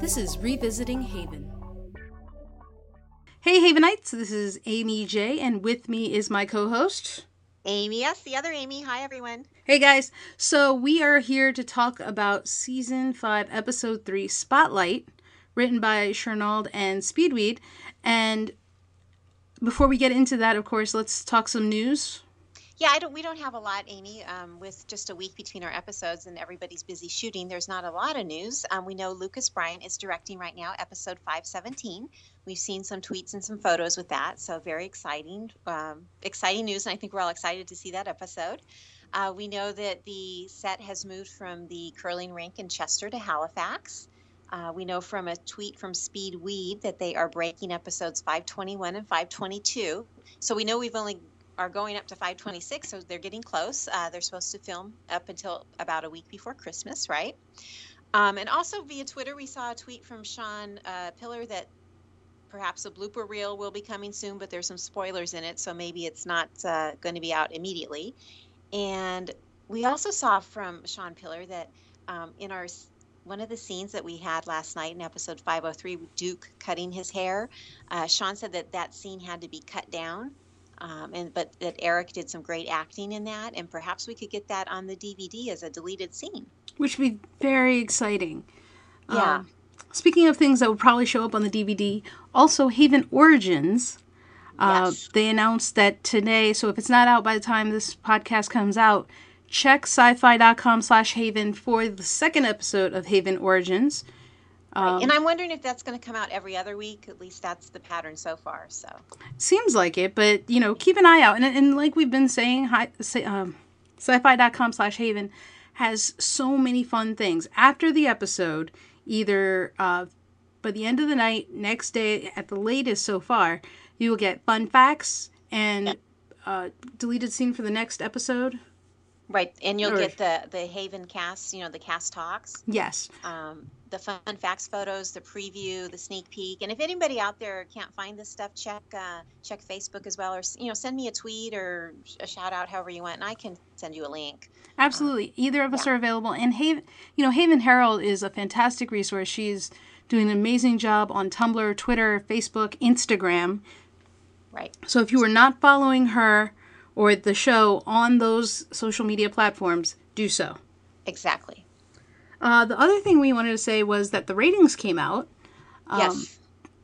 This is Revisiting Haven. Hey Havenites, this is Amy J, and with me is my co host, Amy, yes, the other Amy. Hi, everyone. Hey guys, so we are here to talk about season 5, episode 3, Spotlight, written by Shernold and Speedweed. And before we get into that, of course, let's talk some news. Yeah, I don't. We don't have a lot, Amy. Um, with just a week between our episodes and everybody's busy shooting, there's not a lot of news. Um, we know Lucas Bryant is directing right now, episode 517. We've seen some tweets and some photos with that, so very exciting, um, exciting news, and I think we're all excited to see that episode. Uh, we know that the set has moved from the curling rink in Chester to Halifax. Uh, we know from a tweet from Speed Weed that they are breaking episodes 521 and 522. So we know we've only are going up to 526, so they're getting close. Uh, they're supposed to film up until about a week before Christmas, right? Um, and also via Twitter, we saw a tweet from Shawn uh, Piller that perhaps a blooper reel will be coming soon, but there's some spoilers in it, so maybe it's not uh, going to be out immediately. And we also saw from Shawn Piller that um, in our one of the scenes that we had last night in episode 503, Duke cutting his hair, uh, Shawn said that that scene had to be cut down um, and but that Eric did some great acting in that, and perhaps we could get that on the DVD as a deleted scene, which would be very exciting. Yeah. Um, speaking of things that would probably show up on the DVD, also Haven Origins. Uh, Yes. They announced that today, so if it's not out by the time this podcast comes out, check syfy.com slash Haven for the second episode of Haven Origins. Um, and I'm wondering if that's going to come out every other week. At least that's the pattern so far. So Seems like it, but you know, keep an eye out. And, and like we've been saying, hi, say, um, syfy.com slash haven has so many fun things. After the episode, either uh, by the end of the night, next day, at the latest so far, you will get fun facts and uh, deleted scene for the next episode. right, and you'll Or- get the the Haven cast. You know, the cast talks. Yes. um, the fun facts photos, the preview, the sneak peek, and if anybody out there can't find this stuff, check uh, check Facebook as well, or you know, send me a tweet or a shout out, however you want, and I can send you a link. Absolutely. Either of us are available. And Haven, you know, Haven Herald is a fantastic resource. She's doing an amazing job on Tumblr, Twitter, Facebook, Instagram. Right. So if you are not following her or the show on those social media platforms, do so. Exactly. Uh, the other thing we wanted to say was that the ratings came out. Um, yes.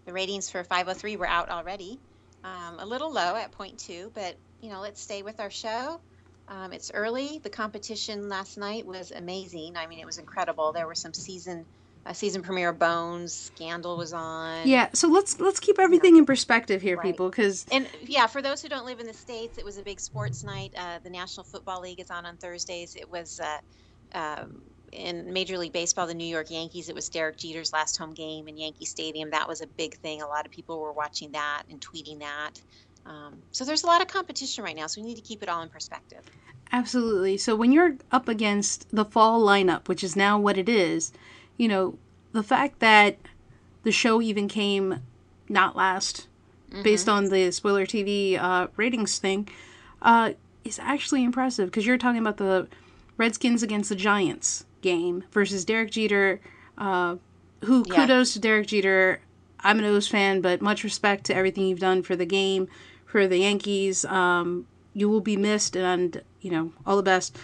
The ratings for 503 were out already. Um, a little low at 0.2, but you know, let's stay with our show. Um, it's early. The competition last night was amazing. I mean, it was incredible. There were some season uh, season premiere Bones. Scandal was on. Yeah, so let's let's keep everything in perspective here, Right. people, because And yeah, for those who don't live in the states, it was a big sports night. Uh, the National Football League is on on Thursdays. It was uh, um, in Major League Baseball, the New York Yankees. It was Derek Jeter's last home game in Yankee Stadium. That was a big thing. A lot of people were watching that and tweeting that. Um, so there's a lot of competition right now. So we need to keep it all in perspective. Absolutely. So when you're up against the fall lineup, which is now what it is, you know, the fact that the show even came not last based on the spoiler TV uh, ratings thing uh, is actually impressive because you're talking about the Redskins against the Giants game versus Derek Jeter, uh, who Yeah. kudos to Derek Jeter. I'm an O's fan, but much respect to everything you've done for the game, for the Yankees. Um, you will be missed, and you know all the best.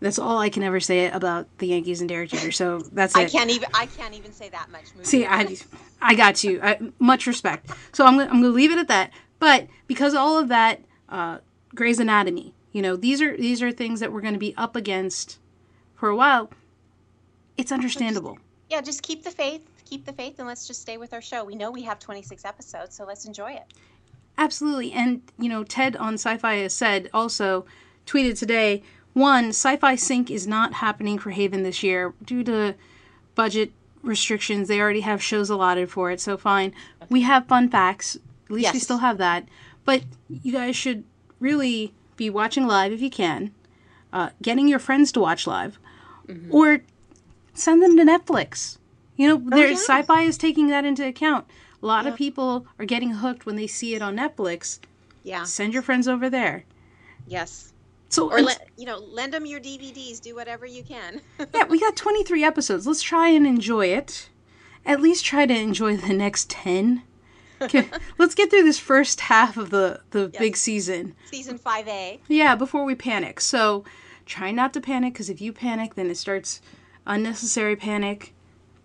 That's all I can ever say about the Yankees and Derek Jeter. So that's it. I can't even I can't even say that much. Moving See, on. I, I got you. I, much respect. So I'm, gonna- I'm going to leave it at that. But because of all of that, uh, Grey's Anatomy, you know, these are these are things that we're going to be up against for a while. It's understandable. yeah, just keep the faith. Keep the faith, and let's just stay with our show. We know we have 26 episodes, so let's enjoy it. Absolutely. And, you know, Ted on Sci Fi has said also, tweeted today one, Syfy Sync is not happening for Haven this year due to budget restrictions. They already have shows allotted for it, so fine. We have fun facts. At least we still have that. But you guys should really be watching live if you can, uh, getting your friends to watch live, or send them to Netflix. You know, oh, their yeah. sci-fi is taking that into account. A lot of people are getting hooked when they see it on Netflix. Yeah. Send your friends over there. Yes. So Or let you know, lend them your DVDs. Do whatever you can. yeah, we got 23 episodes. Let's try and enjoy it. at least try to enjoy the next 10. Okay, let's get through this first half of the, the Yes. big season. Season 5A. Yeah, before we panic. So try not to panic because if you panic, then it starts unnecessary panic.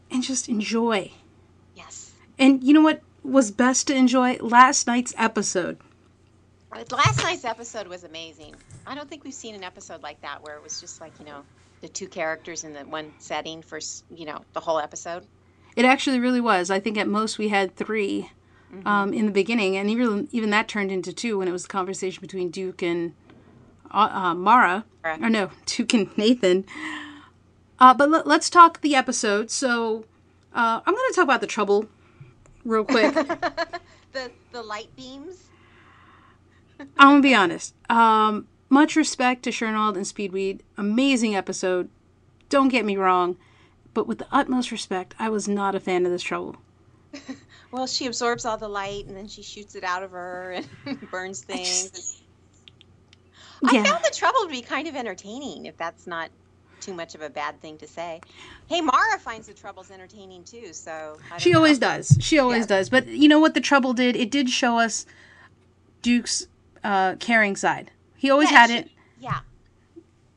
And just enjoy. Yes. And you know what was best to enjoy? Last night's episode. Last night's episode was amazing. I don't think we've seen an episode like that where it was just like, you know, the two characters in the one setting for, you know, the whole episode. It actually really was. I think at most we had 3 um, in the beginning, and even even that turned into two when it was a conversation between Duke and uh, uh, Mara. Mara. Or no, Duke and Nathan. Uh, but let, let's talk the episode. So uh, I'm going to talk about the trouble real quick. The the light beams. I'm gonna be honest. Um, much respect to Shernold and Speedweed. Amazing episode. Don't get me wrong, but with the utmost respect, I was not a fan of this trouble. Well, she absorbs all the light and then she shoots it out of her and burns things. I Yeah. found the trouble to be kind of entertaining, if that's not too much of a bad thing to say. Hey, Mara finds the troubles entertaining too, so She know. always does. She always Yeah. does. But you know what the trouble did? It did show us Duke's uh, caring side. He always Yeah, had she- it. Yeah,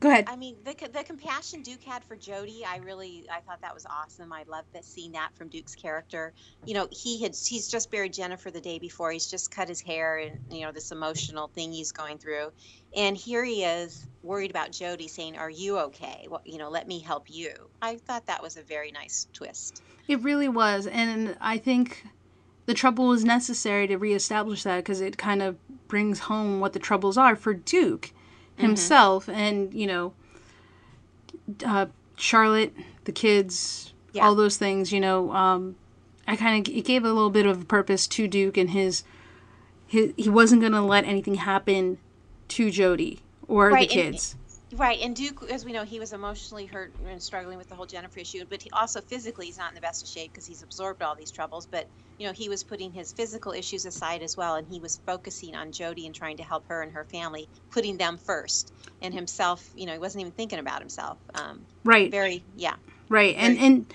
Go ahead. I mean the the compassion Duke had for Jody, I really I thought that was awesome. I loved that seeing that from Duke's character. You know, he had he's just buried Jennifer the day before. He's just cut his hair and you know this emotional thing he's going through, and here he is worried about Jody, saying, "Are you okay? Well, you know, let me help you." I thought that was a very nice twist. It really was, and I think the trouble was necessary to reestablish that because it kind of brings home what the troubles are for Duke himself, and you know, uh, Charlotte, the kids, Yeah. all those things. You know, um, I kind of it gave a little bit of purpose to Duke and his. his he wasn't going to let anything happen to Jody or Right, the kids. Right, and Duke, as we know, he was emotionally hurt and struggling with the whole Jennifer issue, but he also physically he's not in the best of shape because he's absorbed all these troubles. But you know, he was putting his physical issues aside as well, and he was focusing on Jody and trying to help her and her family, putting them first, and himself. You know, he wasn't even thinking about himself. Um, right. very, yeah, Right, and and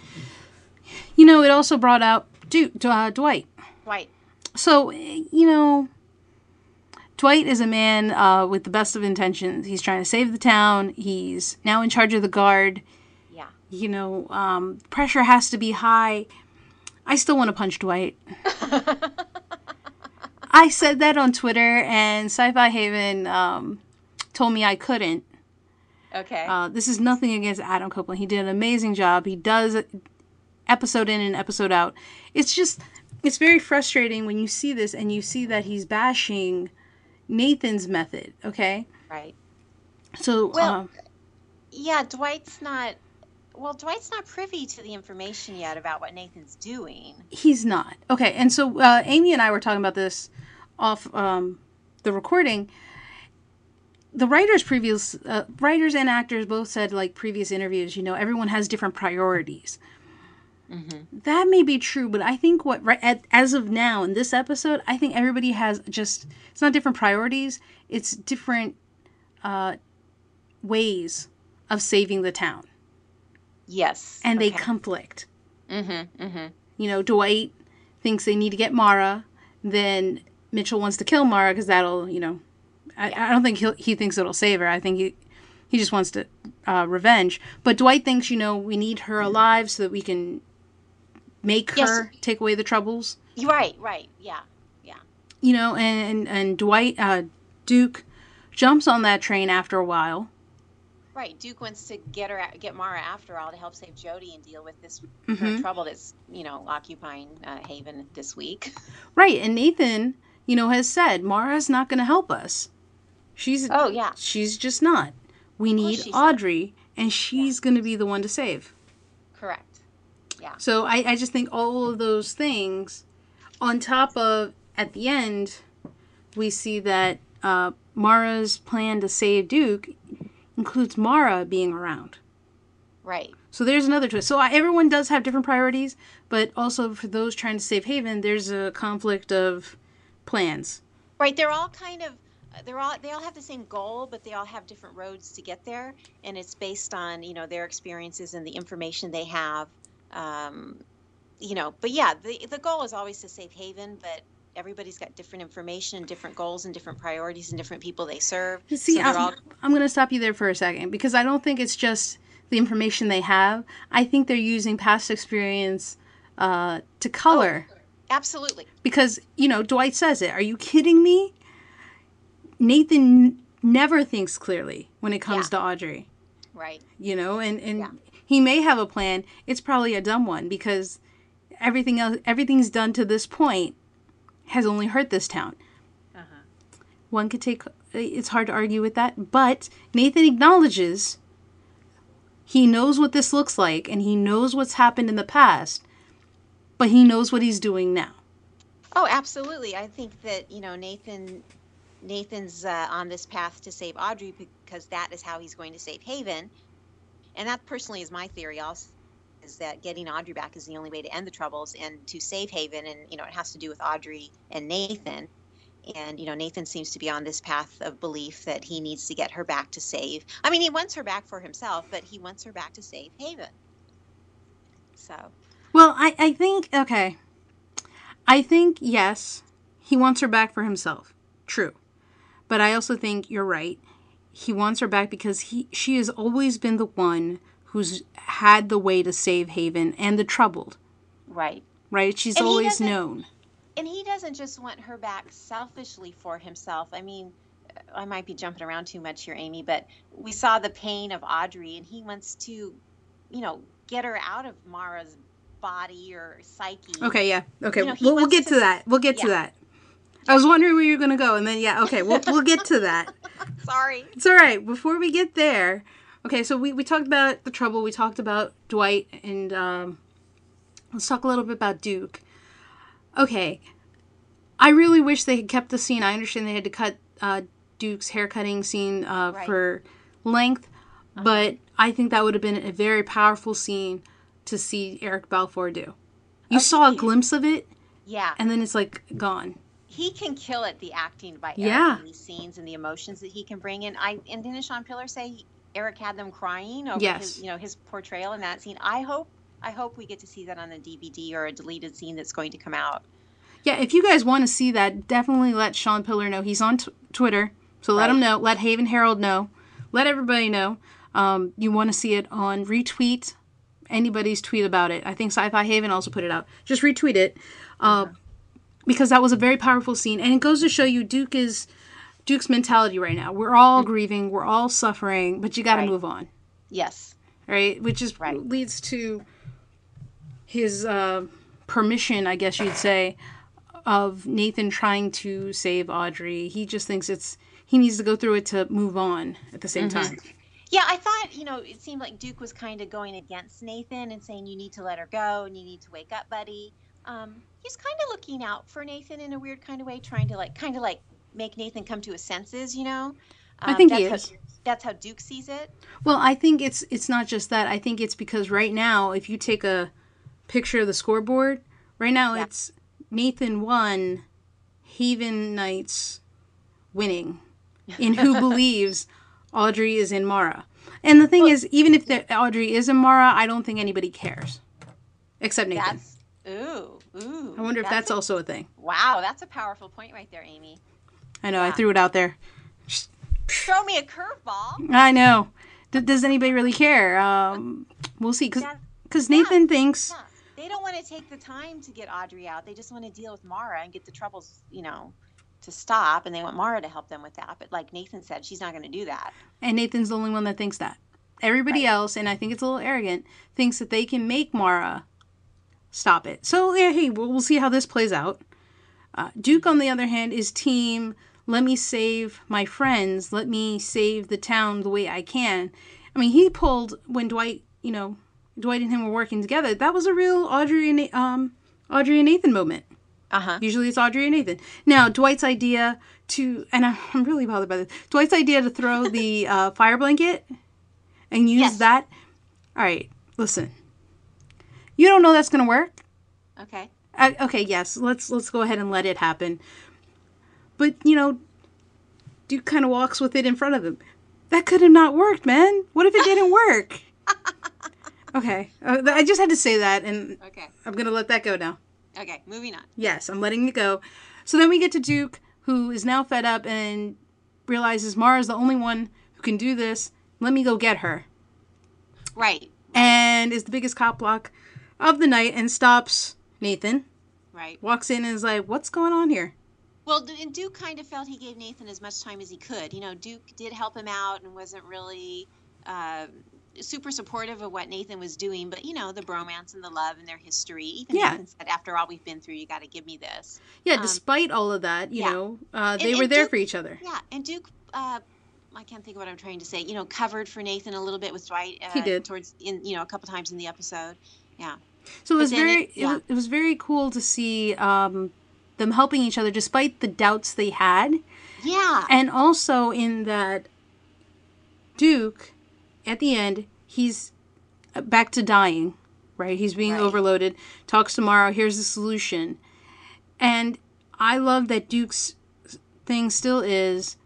you know it also brought out Duke, uh, Dwight. right, So you know, Dwight is a man uh, with the best of intentions. He's trying to save the town. He's now in charge of the guard. yeah. You know, um, pressure has to be high. I still want to punch Dwight. I said that on Twitter, and Sci-Fi Haven um, told me I couldn't. Okay, Uh, this is nothing against Adam Copeland. He did an amazing job. He does episode in and episode out. It's just, it's very frustrating when you see this and you see that he's bashing Nathan's method. Okay, right. so Well- um, Yeah, Dwight's not. Well, Dwight's not privy to the information yet about what Nathan's doing. he's not okay. And so uh, Amy and I were talking about this off um, the recording. The writers previous uh, writers and actors both said like previous interviews. You know, everyone has different priorities. That may be true, but I think what right at, as of now in this episode, I think everybody has just it's not different priorities; it's different uh, ways of saving the town, Yes, and they conflict. Mm-hmm. Mm-hmm. You know, Dwight thinks they need to get Mara, then Mitchell wants to kill Mara because that'll you know, I, I don't think he he thinks it'll save her. I think he he just wants to uh, revenge. But Dwight thinks you know we need her alive so that we can make Yes. her take away the troubles. Right, right, yeah, yeah. you know, and and, and Dwight uh, Duke jumps on that train after a while. Right, Duke wants to get her, get Mara after all to help save Jody and deal with this Mhm. current trouble that's you know occupying uh, Haven this week. Right, and Nathan, you know, has said Mara's not going to help us. She's Oh yeah, she's just not. We need. Audrey, and she's going to be the one to save. correct. So I, I just think all of those things, on top of at the end, we see that uh, Mara's plan to save Duke includes Mara being around. Right, So there's another twist. So I, everyone does have different priorities, but also for those trying to save Haven, there's a conflict of plans. right. They're all kind of, they're all they all have the same goal, but they all have different roads to get there, and it's based on you know their experiences and the information they have. Um, you know, but yeah, the the goal is always to save Haven, but everybody's got different information, and different goals, and different priorities, and different people they serve. See, so I'm, all I'm going to stop you there for a second because I don't think it's just the information they have. I think they're using past experience uh, to color. absolutely Because, you know, Dwight says it. Are you kidding me? Nathan never thinks clearly when it comes Yeah. to Audrey, right. you know, and, and Yeah. He may have a plan. It's probably a dumb one because everything else, everything's done to this point has only hurt this town. Uh-huh. One could take, it's hard to argue with that, but Nathan acknowledges he knows what this looks like and he knows what's happened in the past, but he knows what he's doing now. Oh, absolutely. I think that you know Nathan. Nathan's uh, on this path to save Audrey because that is how he's going to save Haven, and that personally is my theory. Also, is that getting Audrey back is the only way to end the troubles and to save Haven, and you know it has to do with Audrey and Nathan. And you know Nathan seems to be on this path of belief that he needs to get her back to save. I mean, he wants her back for himself, but he wants her back to save Haven. So Well, I, I think, okay. I think, yes, he wants her back for himself. True. But I also think you're right. He wants her back because he she has always been the one who's had the way to save Haven and the troubled, right. right? She's And always known. and he doesn't just want her back selfishly for himself. I mean, I might be jumping around too much here, Amy, but we saw the pain of Audrey, and he wants to, you know, get her out of Mara's body or psyche. Okay, yeah. Okay, You know, we'll, we'll get to to that. We'll get to that. I was wondering where you were going to go, and then, yeah, okay, we'll, we'll get to that. Sorry. It's all right. Before we get there, okay, so we, we talked about the trouble. We talked about Dwight, and um, let's talk a little bit about Duke. Okay, I really wish they had kept the scene. I understand they had to cut uh, Duke's haircutting scene uh, Right. for length, but I think that would have been a very powerful scene to see Eric Balfour do. You saw a glimpse of it, Yeah, and then it's like gone. He can kill it. The acting by Eric Yeah. in these scenes and the emotions that he can bring in. I and didn't Shawn Piller say Eric had them crying over Yes. his, you know, his portrayal in that scene. I hope, I hope we get to see that on the DVD or a deleted scene that's going to come out. Yeah, if you guys want to see that, definitely let Shawn Piller know. He's on t- Twitter, so let him know. Let Haven Herald know. Let everybody know. Um, you want to see it on retweet anybody's tweet about it. I think Sci-Fi Haven also put it out. Just retweet it uh, because that was a very powerful scene, and it goes to show you Duke is Duke's mentality right now. We're all grieving, we're all suffering, but you got to Right. move on Yes. right? Which is Right. leads to his uh, permission, I guess you'd say, of Nathan trying to save Audrey. He just thinks it's he needs to go through it to move on at the same time. Yeah, I thought, you know, it seemed like Duke was kind of going against Nathan and saying, you need to let her go and you need to wake up, buddy. Um, he's kind of looking out for Nathan in a weird kind of way, trying to, like, kind of like make Nathan come to his senses, you know? I Um, think that's he how, is. That's how Duke sees it. Well, I think it's it's not just that. I think it's because right now, if you take a picture of the scoreboard, right now Yeah. it's Nathan won, Haven Knights winning, in who believes Audrey is in Mara. And the thing is, even if Audrey is in Mara, I don't think anybody cares, except Nathan. That's, ooh, ooh. I wonder if that's a- also a thing. Wow, that's a powerful point right there, Amy. I know I threw it out there. Throw me a curveball. I know. D- does anybody really care? Um, we'll see. Because That- Nathan thinks Yeah. They don't want to take the time to get Audrey out. They just want to deal with Mara and get the troubles, you know, to stop. And they want Mara to help them with that. But like Nathan said, she's not going to do that. And Nathan's the only one that thinks that. Everybody Right. else, and I think it's a little arrogant, thinks that they can make Mara stop it. So, yeah, hey, we'll, we'll see how this plays out. Uh, Duke, on the other hand, is team, let me save my friends, let me save the town the way I can. I mean, he pulled, when Dwight, you know, Dwight and him were working together, that was a real Audrey and, um, Audrey and Nathan moment. Uh huh. Usually it's Audrey and Nathan. Now, Dwight's idea to, and I'm I'm really bothered by this, Dwight's idea to throw the uh, fire blanket and use Yes. that. All right, listen. You don't know that's going to work. Okay. Uh, okay, yes, let's let's go ahead and let it happen. But you know, Duke kind of walks with it in front of him. That could have not worked, man. What if it didn't work? Okay. Uh, I just had to say that, and Okay. I'm going to let that go now. Okay. Moving on. Yes, I'm letting it go. So then we get to Duke, who is now fed up and realizes Mara's the only one who can do this. Let me go get her. Right. And is the biggest cop block of the night and stops Nathan. Right. Walks in and is like, What's going on here? Well, and Duke kind of felt he gave Nathan as much time as he could. You know, Duke did help him out and wasn't really uh, super supportive of what Nathan was doing, but you know, the bromance and the love and their history. Even Yeah. Nathan said, "After all we've been through, you got to give me this." Yeah, Um, despite all of that, you yeah. know, uh, they And- were and there Duke- for each other. Yeah, and Duke. Uh, I can't think of what I'm trying to say. You know, covered for Nathan a little bit with Dwight. Uh, He did. towards in you know a couple times in the episode. Yeah. So it was very it- was, it was very cool to see um, them helping each other despite the doubts they had. Yeah. And also in that Duke, at the end, he's uh, back to dying, right? He's being Right. overloaded. Talks tomorrow, here's the solution. And I love that Duke's thing still is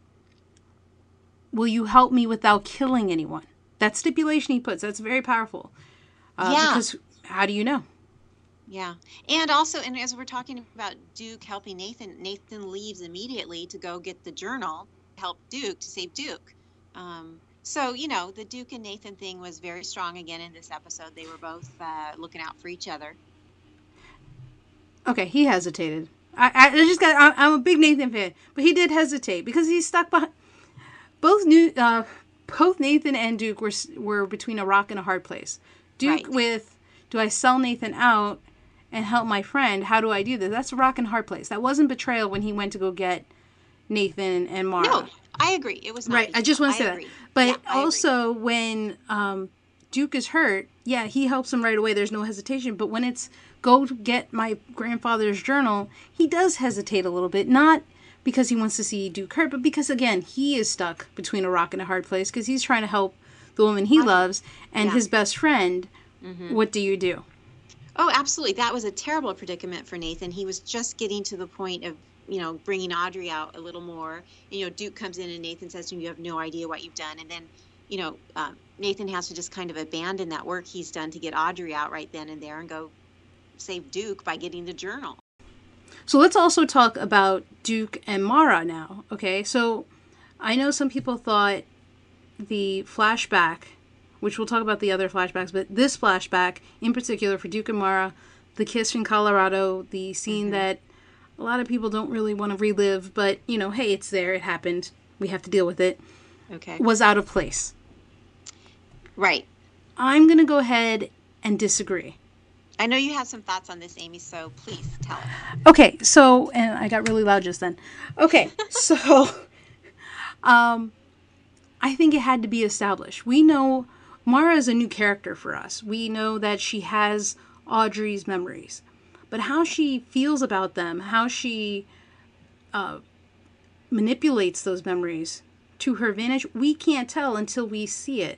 will you help me without killing anyone? That stipulation he puts, that's very powerful. Uh, Yeah. Because how do you know? Yeah. And also, and as we're talking about Duke helping Nathan, Nathan leaves immediately to go get the journal, help Duke to save Duke. Um, so, you know, the Duke and Nathan thing was very strong again in this episode. They were both uh, looking out for each other. Okay, he hesitated. I, I just got. I, I'm a big Nathan fan, but he did hesitate because he's stuck behind. Both new, uh, both Nathan and Duke were were between a rock and a hard place. Duke Right. with, do I sell Nathan out and help my friend? How do I do this? That's a rock and hard place. That wasn't betrayal when he went to go get Nathan and Mara. No, I agree. It was not Right, I just want to say that. But Yeah, I agree. also, when um, Duke is hurt, yeah, he helps him right away. There's no hesitation. But when it's go get my grandfather's journal, he does hesitate a little bit. Not because he wants to see Duke hurt, but because, again, he is stuck between a rock and a hard place because he's trying to help the woman he loves and Yeah. His best friend. What do you do? Oh, absolutely. That was a terrible predicament for Nathan. He was just getting to the point of, you know, bringing Audrey out a little more. And, You know, Duke comes in and Nathan says to him, "You have no idea what you've done," and then, you know, uh, Nathan has to just kind of abandon that work he's done to get Audrey out right then and there and go save Duke by getting the journal. So let's also talk about Duke and Mara now. Okay, so I know some people thought the flashback, which we'll talk about the other flashbacks, but this flashback in particular for Duke and Mara, the kiss in Colorado, the scene that a lot of people don't really want to relive, but you know, hey, it's there, it happened, we have to deal with it, Okay. was out of place. Right. I'm going to go ahead and disagree. I know you have some thoughts on this, Amy, so please tell us. Okay, so and I got really loud just then. Okay, so um I think it had to be established. We know Mara is a new character for us. We know that she has Audrey's memories. But how she feels about them, how she uh, manipulates those memories to her advantage, we can't tell until we see it.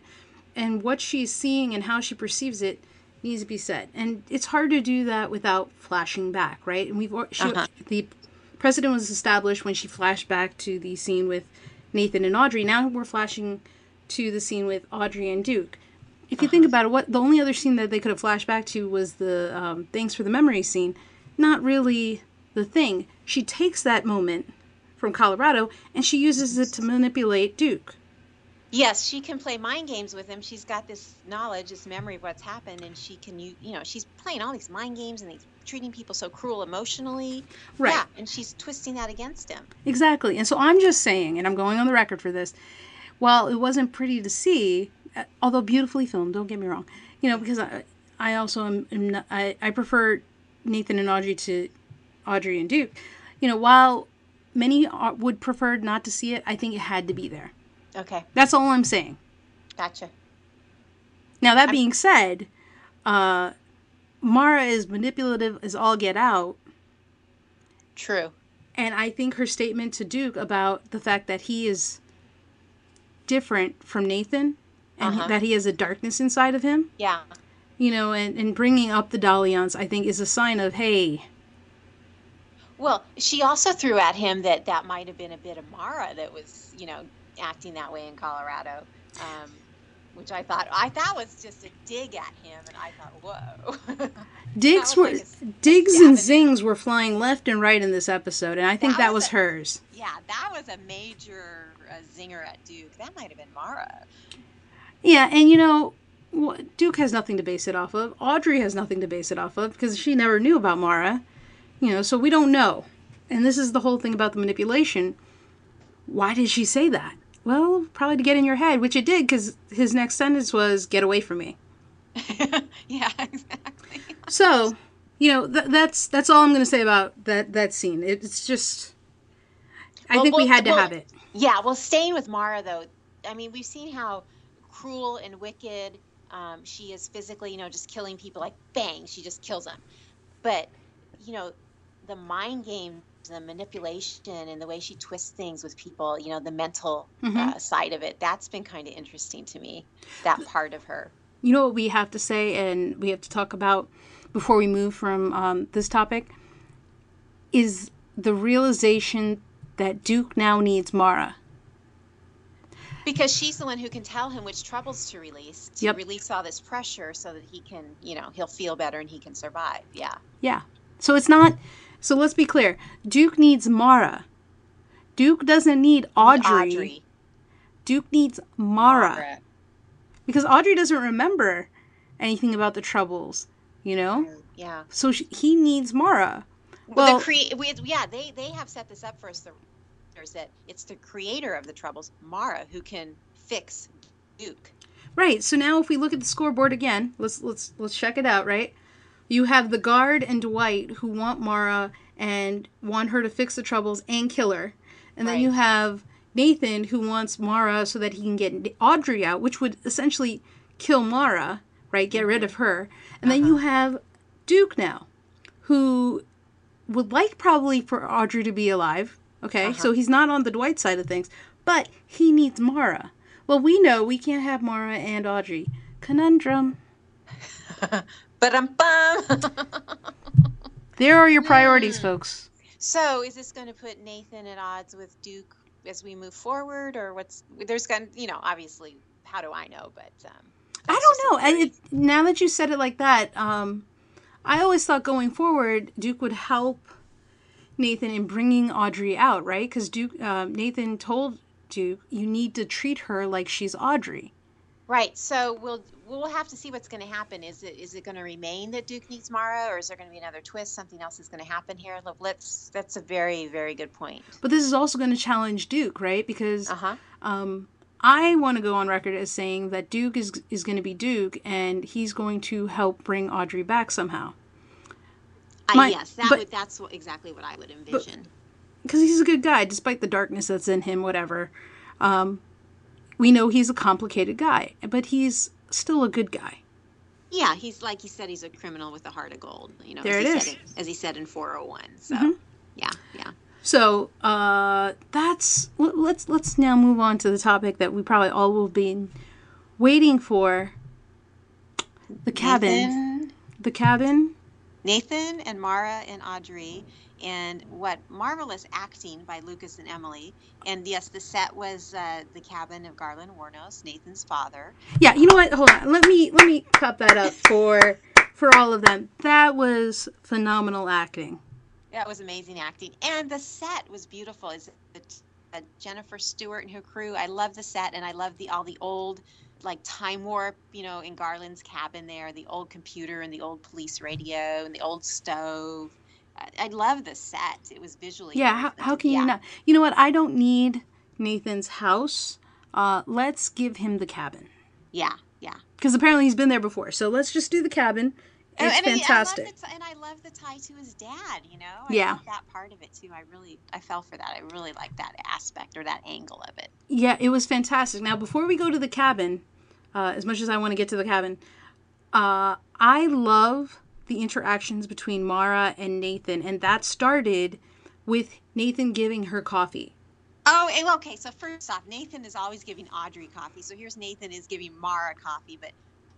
And what she's seeing and how she perceives it needs to be said. And it's hard to do that without flashing back, right? And we've she, Uh-huh. the precedent was established when she flashed back to the scene with Nathan and Audrey. Now we're flashing to the scene with Audrey and Duke. If you think about it, what the only other scene that they could have flashed back to was the um, thanks for the memory scene. Not really the thing. She takes that moment from Colorado and she uses it to manipulate Duke. Yes, she can play mind games with him. She's got this knowledge, this memory of what's happened, and she can, you, you know, she's playing all these mind games and these, treating people so cruel emotionally. Right. Yeah, and she's twisting that against him. Exactly. And so I'm just saying, and I'm going on the record for this, while it wasn't pretty to see, although beautifully filmed, don't get me wrong, you know, because I, I also am, am not, I, I prefer Nathan and Audrey to Audrey and Duke. You know, while many are, would prefer not to see it, I think it had to be there. Okay, That's all I'm saying. gotcha. Now that being said, uh, Mara is manipulative as all get out, True. and I think her statement to Duke about the fact that he is different from Nathan and Uh-huh. that he has a darkness inside of him, Yeah. you know, and, and bringing up the Dalians, I think is a sign of, hey, Well, she also threw at him that that might have been a bit of Mara that was, you know, acting that way in Colorado. Um, which I thought I thought was just a dig at him, and I thought, whoa. Digs were like a digs and zings were flying left and right in this episode, and I think That that was was a- hers. yeah, that was a major uh, zinger at Duke. That might have been Mara. Yeah, and you know, Duke has nothing to base it off of. Audrey has nothing to base it off of because she never knew about Mara. You know, so we don't know. And this is the whole thing about the manipulation. Why did she say that? Well, probably to get in your head, which it did because his next sentence was, Get away from me. yeah, exactly. So, you know, th- that's that's all I'm going to say about that that scene. It, it's just, I Well, think we had to well, have it. Yeah, well, staying with Mara though, I mean, we've seen how cruel and wicked um, she is physically. You know, just killing people like bang, she just kills them. But you know, the mind game, the manipulation, and the way she twists things with people. You know, the mental Mm-hmm. uh, side of it. That's been kind of interesting to me. That part of her. You know what we have to say, and we have to talk about before we move from um, this topic is the realization that Duke now needs Mara. Because she's the one who can tell him which troubles to release, to Yep. release all this pressure so that he can, you know, he'll feel better and he can survive. Yeah. Yeah. So it's not. So let's be clear. Duke needs Mara. Duke doesn't need Audrey. Audrey. Duke needs Mara. Mara. because Audrey doesn't remember anything about the troubles. You know. Yeah. So she, he needs Mara. Well, Well, the cre- we, yeah, they they have set this up for us. The is that it's the creator of the troubles, Mara, who can fix Duke. Right. So now if we look at the scoreboard again, let's let's let's check it out, right? You have the guard and Dwight who want Mara and want her to fix the troubles and kill her. And then you have Nathan who wants Mara so that he can get Audrey out, which would essentially kill Mara, right? Get rid mm-hmm. of her. And then you uh-huh. have Duke now who would like probably for Audrey to be alive. Okay? So he's not on the Dwight side of things, but he needs Mara. Well, we know we can't have Mara and Audrey. Conundrum. But um bum. There are your priorities, folks. so is this going to put Nathan at odds with Duke as we move forward, or what's there's going to you know obviously how do I know, but um, I that's just a don't know. And it, now that you said it like that, um, I always thought going forward, Duke would help Nathan in bringing Audrey out, right? Because Duke, um, Nathan told Duke, you need to treat her like she's Audrey. Right. So we'll we'll have to see what's going to happen. Is it is it going to remain that Duke needs Mara, or is there going to be another twist? Something else is going to happen here. Let's. That's a very very good point. But this is also going to challenge Duke, right? Because Uh huh. um, I want to go on record as saying that Duke is is going to be Duke, and he's going to help bring Audrey back somehow. Uh, yes, that but- would that's what, exactly what I would envision. because he's a good guy, despite the darkness that's in him. Whatever. Um, we know he's a complicated guy, but he's still a good guy. yeah, he's like he said, he's a criminal with a heart of gold. You know, There as it he is. Said in- as he said in 401. So Mhm. yeah, yeah. So uh, that's let's let's now move on to the topic that we probably all will be waiting for. The cabin. Nathan, The cabin. Nathan and Mara and Audrey, and what marvelous acting by Lucas and Emily. And yes, the set was uh, the cabin of Garland Wuornos, Nathan's father. Yeah, you know what? Hold on. Let me let me cut that up for for all of them. That was phenomenal acting. That was amazing acting, and the set was beautiful. Is it uh, Jennifer Stewart and her crew? I love the set, and I love the all the old like time warp, you know, in Garland's cabin there, the old computer and the old police radio and the old stove. I, I love the set. It was visually. Yeah, how, how can Yeah. you not? You know what? I don't need Nathan's house. Uh, let's give him the cabin Yeah, yeah. because apparently he's been there before. So let's just do the cabin. It's And- and I- fantastic. I and I love the tie to his dad. You know, I Yeah. that part of it too. I really, I fell for that. I really like that aspect or that angle of it. Yeah, it was fantastic. Now, before we go to the cabin, uh, as much as I want to get to the cabin, uh, I love the interactions between Mara and Nathan, and that started with Nathan giving her coffee. Oh, okay. So first off, Nathan is always giving Audrey coffee. So here's Nathan is giving Mara coffee. But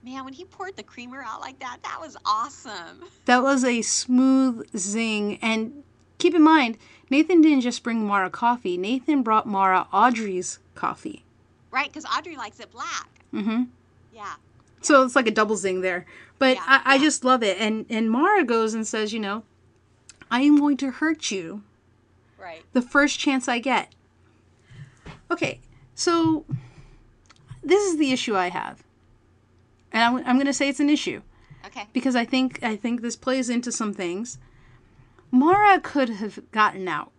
man, when he poured the creamer out like that, that was awesome. That was a smooth zing. And keep in mind, Nathan didn't just bring Mara coffee, Nathan brought Mara Audrey's coffee. Right? Because Audrey likes it black. Hmm Yeah. So it's like a double zing there. But Yeah, I, I yeah. just love it. And and Mara goes and says, you know, I am going to hurt you Right. the first chance I get. Okay, so this is the issue I have, and I'm, I'm going to say it's an issue Okay. because I think I think this plays into some things. Mara could have gotten out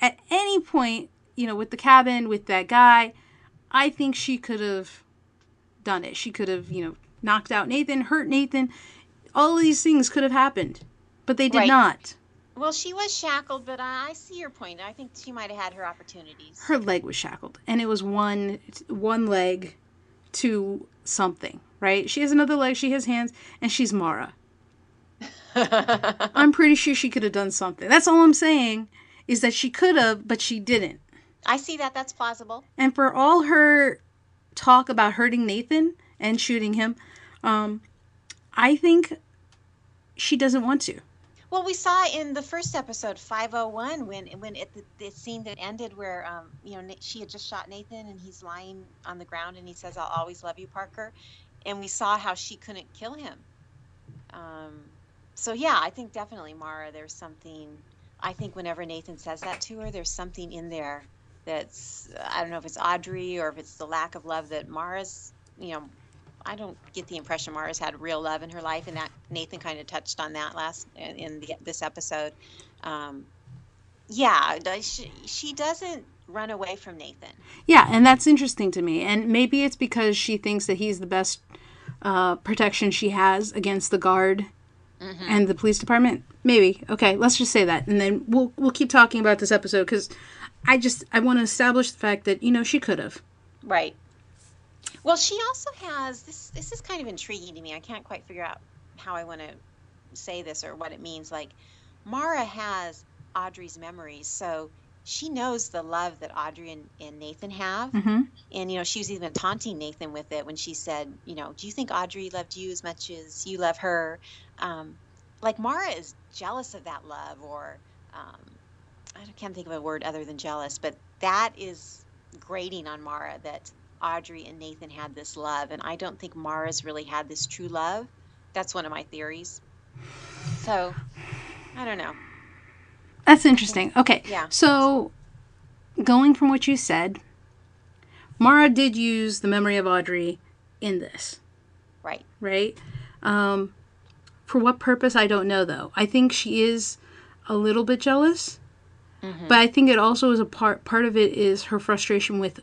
at any point, you know, with the cabin with that guy. I think she could have done it. She could have, you know, knocked out Nathan, hurt Nathan. All of these things could have happened, but they did Right. not. Well, she was shackled, but I I see your point. I think she might have had her opportunities. her leg was shackled and it was one one leg to something right she has another leg she has hands and she's mara i'm pretty sure she could have done something that's all i'm saying is that she could have but she didn't I see that. That's plausible. and for all her talk about hurting nathan and shooting him um i think she doesn't want to Well, we saw in the first episode, 501, when when it, the, the scene that ended where um, you know she had just shot Nathan and he's lying on the ground and he says, "I'll always love you, Parker," and we saw how she couldn't kill him. Um, so yeah, I think definitely Mara. There's something. I think whenever Nathan says that to her, there's something in there that's I don't know if it's Audrey or if it's the lack of love that Mara's. You know, I don't get the impression Mara's had real love in her life, and that Nathan kind of touched on that last in the, this episode. Um, yeah, she, she doesn't run away from Nathan. Yeah, and that's interesting to me. And maybe it's because she thinks that he's the best uh, protection she has against the guard and the police department. Maybe. Okay, let's just say that, and then we'll we'll keep talking about this episode because I just I want to establish the fact that you know she could have. Right. Well, she also has this. This is kind of intriguing to me. I can't quite figure out how I want to say this or what it means. Like, Mara has Audrey's memories, so she knows the love that Audrey and, and Nathan have. hmm And, you know, she was even taunting Nathan with it when she said, you know, do you think Audrey loved you as much as you love her? Um, like, Mara is jealous of that love, or um, I can't think of a word other than jealous, but that is grating on Mara that Audrey and Nathan had this love. And I don't think Mara's really had this true love. That's one of my theories. So, I don't know. That's interesting. Okay. Yeah. So, going from what you said, Mara did use the memory of Audrey in this, Right. right? Um, for what purpose, I don't know, though. I think she is a little bit jealous, but I think it also is a part. Part of it is her frustration with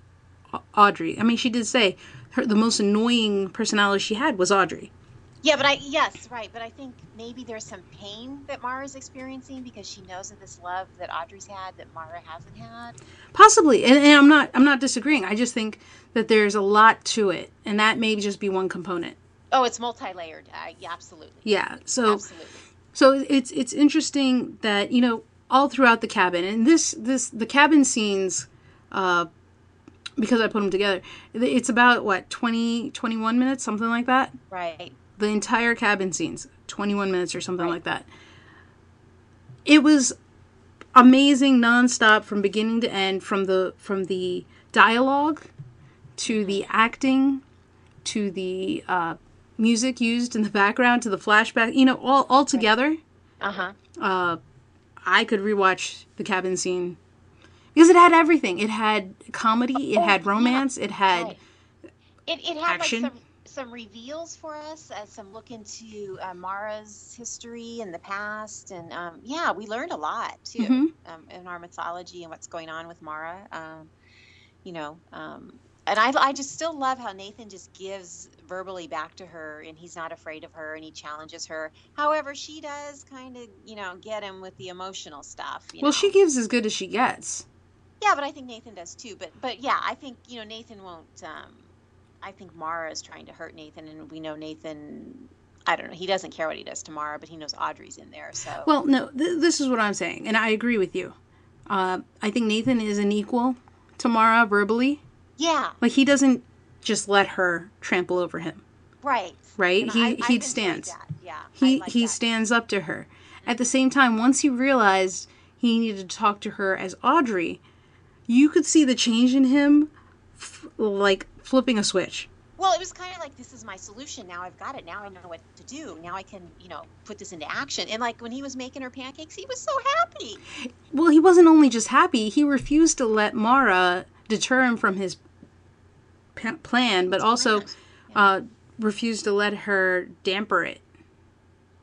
Audrey. I mean, she did say her the most annoying personality she had was Audrey. Yeah, but I yes, right. But I think maybe there's some pain that Mara's experiencing because she knows of this love that Audrey's had that Mara hasn't had. Possibly, and, and I'm not. I'm not disagreeing. I just think that there's a lot to it, and that may just be one component. Oh, it's multi-layered. Uh, yeah, absolutely, Yeah. So. absolutely. So it's it's interesting that you know all throughout the cabin and this this the cabin scenes, uh, because I put them together. It's about what 20, 21 minutes, something like that. Right. The entire cabin scenes, twenty one minutes or something Right. like that. It was amazing nonstop from beginning to end, from the from the dialogue to the acting to the uh, music used in the background to the flashback. You know, all all together. Uh huh. uh, I could rewatch the cabin scene because it had everything. It had comedy, it had romance, it had Right. It it had action. like some some reveals for us, uh, some look into uh, Mara's history and the past, and um, yeah, we learned a lot too Mhm. um, in our mythology and what's going on with Mara. Um, you know, um, and I I just still love how Nathan just gives verbally back to her, and he's not afraid of her, and he challenges her. However, she does kind of you know get him with the emotional stuff. You well, know? she gives as good as she gets. Yeah, but I think Nathan does too. But but yeah, I think you know Nathan won't. Um, I think Mara is trying to hurt Nathan, and we know Nathan. I don't know. He doesn't care what he does to Mara, but he knows Audrey's in there. So Well, no, th- this is what I'm saying, and I agree with you. Uh, I think Nathan is an equal to Mara verbally. Yeah, Like he doesn't just let her trample over him, right. right? And he I- he enjoyed stands. Yeah, He like he that. stands up to her. Mm-hmm. At the same time, once he realized he needed to talk to her as Audrey, you could see the change in him f- like flipping a switch. Well, it was kind of like this is my solution. Now I've got it. Now I know what to do. Now I can, you know, put this into action. And like when he was making her pancakes, he was so happy. Well, he wasn't only just happy; he refused to let Mara deter him from his p- plan, but also plan, uh, refused to let her damper it,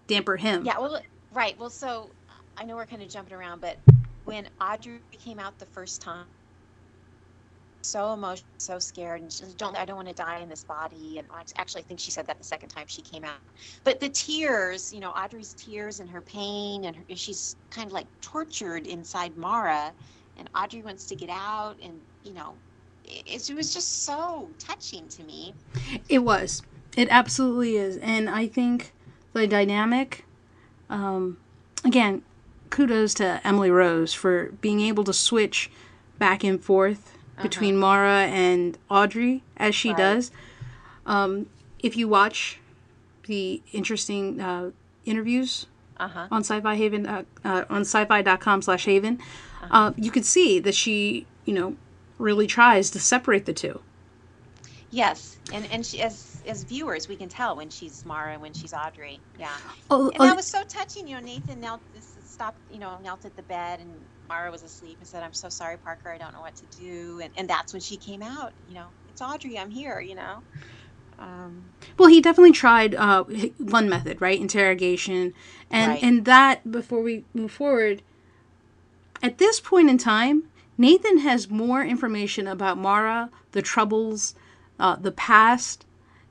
damper him. Yeah, well, right. Well, so I know we're kind of jumping around, but when Audrey came out the first time, so emotional, so scared, and she don't I don't want to die in this body. And I actually think she said that the second time she came out. But the tears, you know, Audrey's tears and her pain, and her, she's kind of like tortured inside Mara, and Audrey wants to get out, and you know, it, it was just so touching to me. It was. It absolutely is, and I think the dynamic. Um, again, kudos to Emily Rose for being able to switch back and forth between Mara and Audrey as she Right. does. Um, if you watch the interesting uh, interviews Uh huh. on Syfy haven uh, uh, on syfy.com slash haven uh, you could see that she you know really tries to separate the two Yes, and and she, as as viewers, we can tell when she's Mara and when she's Audrey. Yeah, oh, and oh, that was so touching. You know, Nathan knelt, stopped, you know, knelt at the bed, and Mara was asleep and said, "I'm so sorry, Parker. I don't know what to do." And and that's when she came out. You know, it's Audrey. I'm here. You know. Um, well he definitely tried uh, one method right interrogation and Right. and that before we move forward at this point in time nathan has more information about mara the troubles uh, the past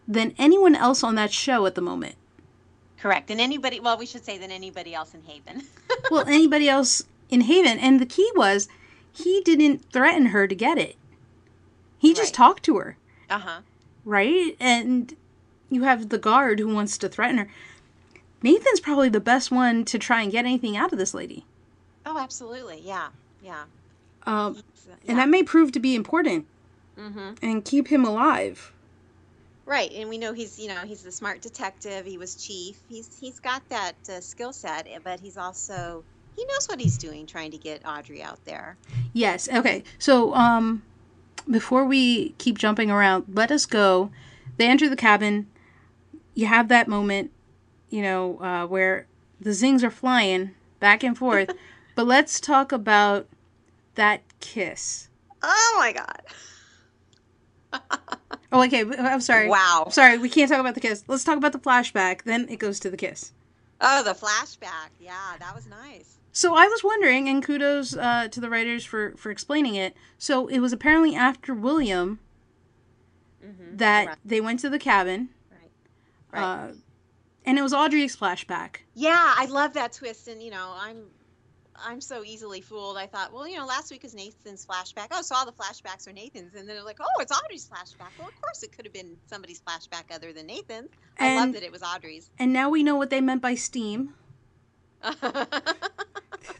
than anyone else on that show at the moment correct. And anybody, well, we should say than anybody else in Haven. well anybody else in haven and the key was he didn't threaten her to get it he just Right. talked to her uh huh. right and you have the guard who wants to threaten her nathan's probably the best one to try and get anything out of this lady Oh, absolutely. Yeah. Yeah. Um, So, and that may prove to be important Mhm. and keep him alive Right, and we know he's you know he's the smart detective. He was chief. He's he's got that uh, skill set, eh, but he's also he knows what he's doing, trying to get Audrey out there. yes okay so um before we keep jumping around let us go they enter the cabin you have that moment you know uh, where the zings are flying back and forth but let's talk about that kiss Oh my God! oh okay i'm sorry Wow. sorry we can't talk about the kiss let's talk about the flashback then it goes to the kiss Oh, the flashback. Yeah, that was nice. So I was wondering, and kudos uh, to the writers for for explaining it. So it was apparently after William Mm-hmm. that Right. they went to the cabin, Right. Right. uh, and it was Audrey's flashback. yeah, I love that twist, and you know I'm. I'm so easily fooled. I thought, well, you know, last week was Nathan's flashback. Oh, so all the flashbacks are Nathan's, and then they're like, oh, it's Audrey's flashback. Well, of course, it could have been somebody's flashback other than Nathan's. I love that it was Audrey's. And now we know what they meant by steam.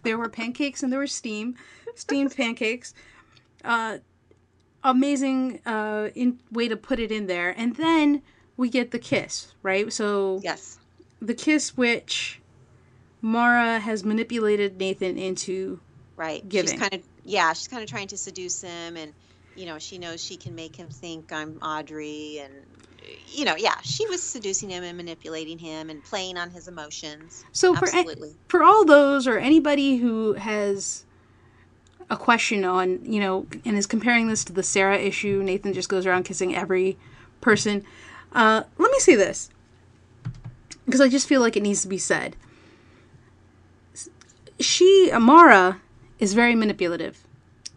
There were pancakes and there were steam, steamed pancakes. Uh, amazing uh, in, way to put it in there. And then we get the kiss, right? So yes. the kiss which Mara has manipulated Nathan into. Right. giving. She's kind of yeah, she's kind of trying to seduce him and you know, she knows she can make him think I'm Audrey and you know, yeah, she was seducing him and manipulating him and playing on his emotions. So for for all those or anybody who has a question on, you know, and is comparing this to the Sarah issue, Nathan just goes around kissing every person. Uh, let me say this because I just feel like it needs to be said. She, Amara, is very manipulative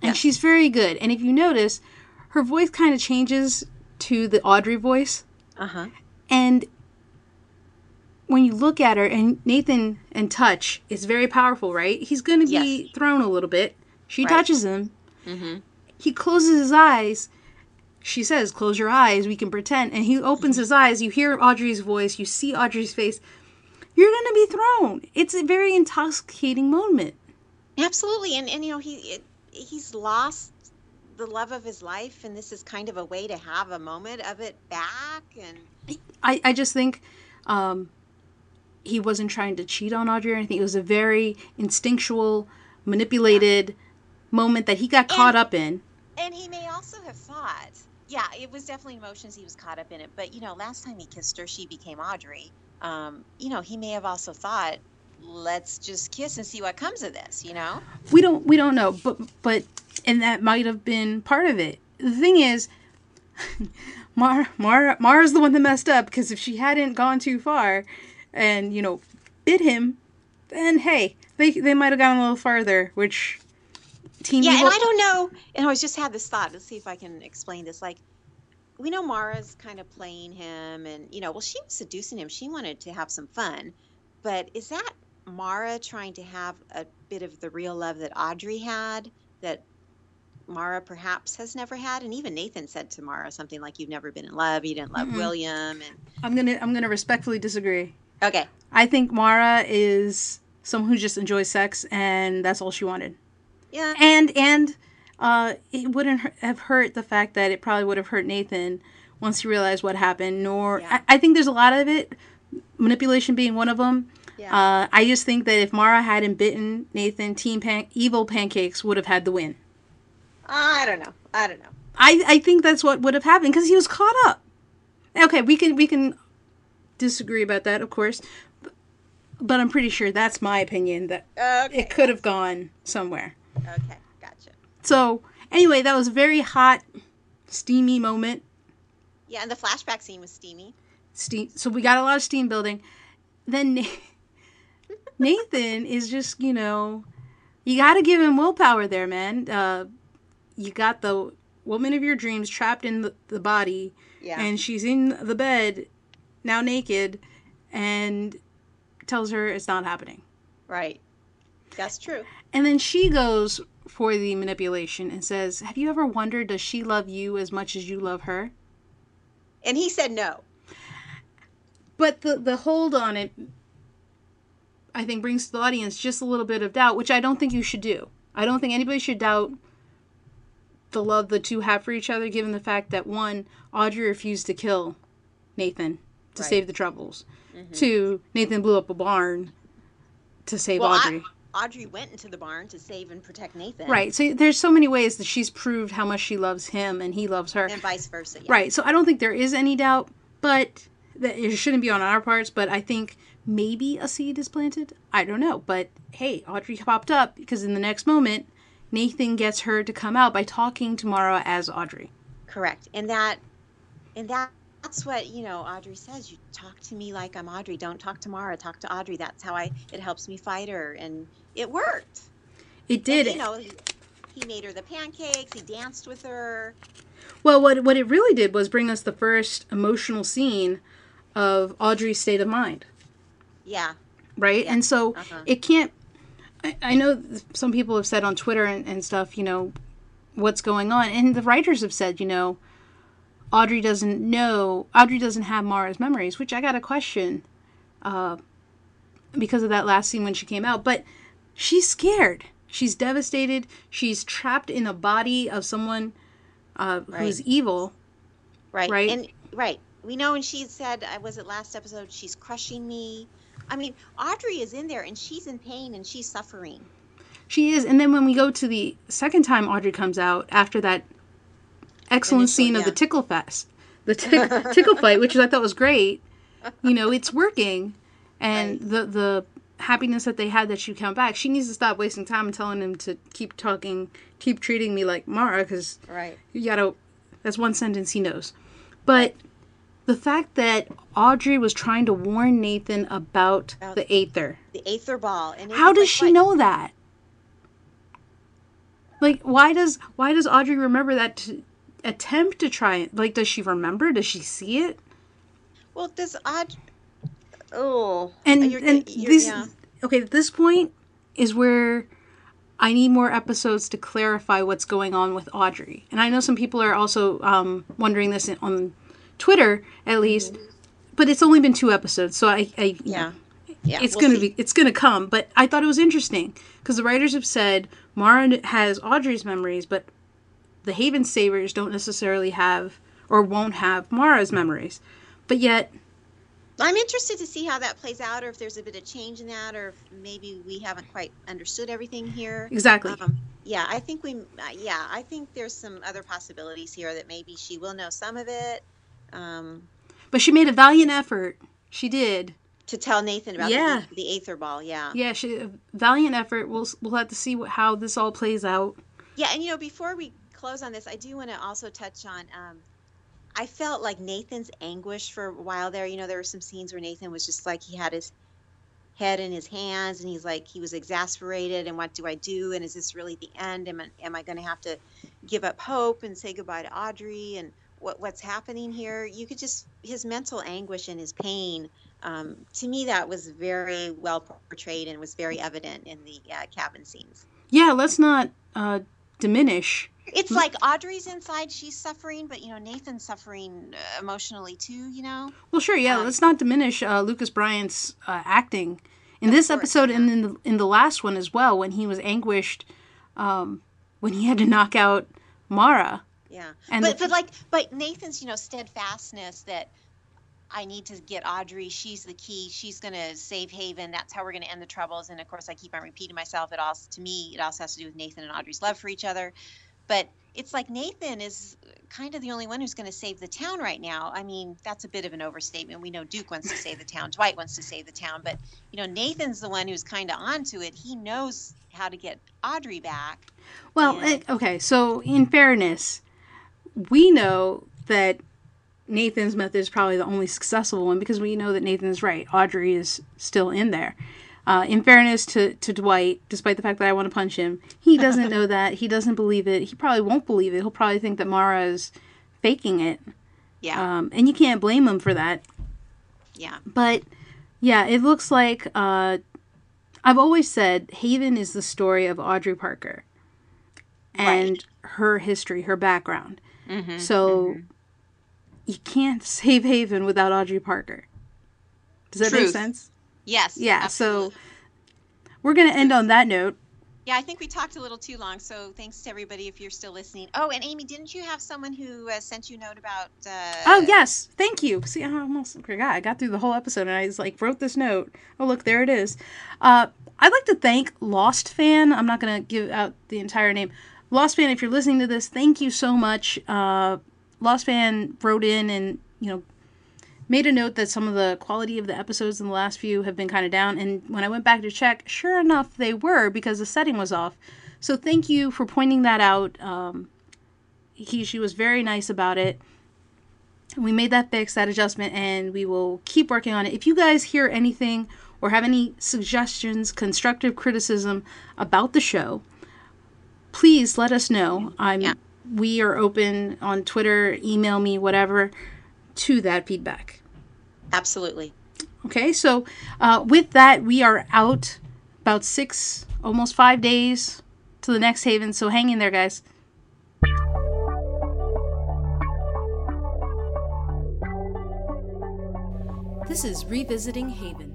and Yes. she's very good. And if you notice, her voice kind of changes to the Audrey voice. Uh-huh. And when you look at her, and Nathan and touch is very powerful, right? He's going to be Yes. thrown a little bit. She Right. touches him. Mhm. He closes his eyes. She says, "Close your eyes. We can pretend." And he opens his eyes. You hear Audrey's voice. You see Audrey's face. You're going to be thrown. It's a very intoxicating moment. Absolutely. And and you know, he it, he's lost the love of his life and this is kind of a way to have a moment of it back and I, I just think um, he wasn't trying to cheat on Audrey or anything. It was a very instinctual, manipulated moment that he got caught up in. And he may also have thought, yeah, it was definitely emotions. He was caught up in it. But, you know, last time he kissed her, she became Audrey. Um, you know, he may have also thought, let's just kiss and see what comes of this, you know? We don't we don't know, but but and that might have been part of it. The thing is, Mar Mar Mara's the one that messed up because if she hadn't gone too far, and you know, bit him, then hey, they they might have gone a little farther, which. Team Yeah, Evil- and I don't know. And I was just had this thought. Let's see if I can explain this. Like, we know Mara's kind of playing him, and you know, well, she was seducing him. She wanted to have some fun, but is that Mara trying to have a bit of the real love that Audrey had that Mara perhaps has never had? And even Nathan said to Mara something like, "You've never been in love. You didn't love Mm-mm. William." And I'm gonna I'm gonna respectfully disagree. okay, I think Mara is someone who just enjoys sex, and that's all she wanted. yeah, And and uh, it wouldn't have hurt the fact that it probably would have hurt Nathan once he realized what happened. Nor Yeah. I, I think there's a lot of it, manipulation being one of them. yeah. Uh, I just think that if Mara hadn't bitten Nathan, Team Pan- Evil Pancakes would have had the win. I don't know. I don't know. I, I think that's what would have happened because he was caught up. Okay, we can we can disagree about that, of course, but, but I'm pretty sure that's my opinion that Okay, it could have gone somewhere. okay. So anyway, that was a very hot, steamy moment. Yeah, and the flashback scene was steamy. Steam. So we got a lot of steam building. Then Nathan is just you know, you got to give him willpower there, man. Uh, you got the woman of your dreams trapped in the, the body. Yeah. and she's in the bed now naked and tells her it's not happening Right. That's true. and then she goes for the manipulation and says have you ever wondered does she love you as much as you love her? And he said no. but the the hold on it i think brings to the audience just a little bit of doubt which i don't think you should do. I don't think anybody should doubt the love the two have for each other given the fact that one audrey refused to kill nathan to Right. save the troubles. Mm-hmm. Two nathan blew up a barn to save Well, audrey. I, Audrey went into the barn to save and protect Nathan. right so there's so many ways that she's proved how much she loves him and he loves her And vice versa. Yeah. Right. So I don't think there is any doubt, but that it shouldn't be on our parts. But I think maybe a seed is planted. I don't know. But hey, Audrey popped up because in the next moment, Nathan gets her to come out by talking to Mara as Audrey. Correct. And that, and that, that's what you know. Audrey says, "You talk to me like I'm Audrey. Don't talk to Mara. Talk to Audrey. That's how I. It helps me fight her." And it worked. It did. And, you know, he, he made her the pancakes. He danced with her. well, what what it really did was bring us the first emotional scene of Audrey's state of mind. Yeah. right? And so Uh-huh. it can't. I, I know some people have said on Twitter and, and stuff, you know, what's going on, and the writers have said, you know, Audrey doesn't know, Audrey doesn't have Mara's memories, which I got a question, uh, because of that last scene when she came out. But she's scared. She's devastated. She's trapped in a body of someone uh, who's evil. Right. Right. And right. We know, and she said, "I was it last episode? She's crushing me." I mean, Audrey is in there, and she's in pain, and she's suffering. She is, and then when we go to the second time Audrey comes out after that excellent scene of the tickle fest, the tick, tickle fight, which I thought was great. You know, it's working, and Right. the the happiness that they had that she come back. She needs to stop wasting time and telling him to keep talking, keep treating me like Mara, because Right. you gotta. That's one sentence he knows, but. The fact that Audrey was trying to warn Nathan about About- the Aether. The Aether ball. And How does like, she "What?" know that? Like, why does why does Audrey remember that to attempt to try it? Like, does she remember? Does she see it? Well, does Audrey? Oh. And you're- and you're- this yeah. okay. This point is where I need more episodes to clarify what's going on with Audrey. And I know some people are also um, wondering this on Twitter, at least. But it's only been two episodes, so I, I Mm-hmm. Yeah. Yeah. it's we'll gonna see. be it's gonna come but i thought it was interesting because the writers have said mara has audrey's memories but the haven savers don't necessarily have or won't have mara's memories but yet I'm interested to see how that plays out, or if there's a bit of change in that, or if maybe we haven't quite understood everything here. exactly Um, Yeah, I think we. Uh, yeah, I think there's some other possibilities here that maybe she will know some of it. Um, but she made a valiant effort. She did to tell Nathan about yeah. the, the Aether Ball. Yeah. Yeah, she a valiant effort. We'll we'll have to see what, how this all plays out. Yeah, and you know, before we close on this, I do want to also touch on. Um, I felt like Nathan's anguish for a while there. You know, there were some scenes where Nathan was just like he had his head in his hands and he's like he was exasperated and what do I do and is this really the end? Am I, am I going to have to give up hope and say goodbye to Audrey and what what's happening here? You could just his mental anguish and his pain. Um, to me, that was very well portrayed and was very evident in the uh, cabin scenes. Yeah, let's not uh, diminish. It's like Audrey's inside; she's suffering, but you know Nathan's suffering uh, emotionally too. You know. Well, sure, yeah. Um, let's not diminish uh, Lucas Bryant's uh, acting in this course, episode yeah. and in the in the last one as well, when he was anguished, um, when he had to knock out Mara. Yeah, and but the, but like but Nathan's you know steadfastness that I need to get Audrey. She's the key. She's going to save Haven. That's how we're going to end the troubles. And of course, I keep on repeating myself. It also, to me, it also has to do with Nathan and Audrey's love for each other. But it's like Nathan is kind of the only one who's going to save the town right now. I mean, that's a bit of an overstatement. We know Duke wants to save the town, Dwight wants to save the town, but you know, Nathan's the one who's kind of onto it. He knows how to get Audrey back. Well, and... Okay. So, in fairness, we know that Nathan's method is probably the only successful one because we know that Nathan's right. Audrey is still in there. Uh, in fairness to, to Dwight, despite the fact that I want to punch him, he doesn't know that. He doesn't believe it. He probably won't believe it. He'll probably think that Mara is faking it. Yeah. Um, and you can't blame him for that. Yeah. But yeah, it looks like uh, I've always said Haven is the story of Audrey Parker and right. her history, her background. Mm-hmm, so mm-hmm you can't save Haven without Audrey Parker. Does that Truth. make sense? Yes. Yeah. Absolutely. So we're going to end on that note. Yeah, I think we talked a little too long. So thanks to everybody if you're still listening. Oh, and Amy, didn't you have someone who uh, sent you a note about? Uh... Oh yes, thank you. See, I almost forgot. I got through the whole episode and I was like wrote this note. Oh look, there it is. Uh, I'd like to thank Lost Fan. I'm not going to give out the entire name. Lost Fan, if you're listening to this, thank you so much. Uh, Lost Fan wrote in and, you know, made a note that some of the quality of the episodes in the last few have been kind of down. And when I went back to check, sure enough, they were because the setting was off. So thank you for pointing that out. Um, he, she was very nice about it. We made that fix, that adjustment, and we will keep working on it. If you guys hear anything or have any suggestions, constructive criticism about the show, please let us know. I'm yeah we are open on Twitter, email me, whatever, to that feedback. Absolutely. Okay, so uh, with that, we are out about six, almost five days to the next haven. So hang in there, guys. This is Revisiting Haven.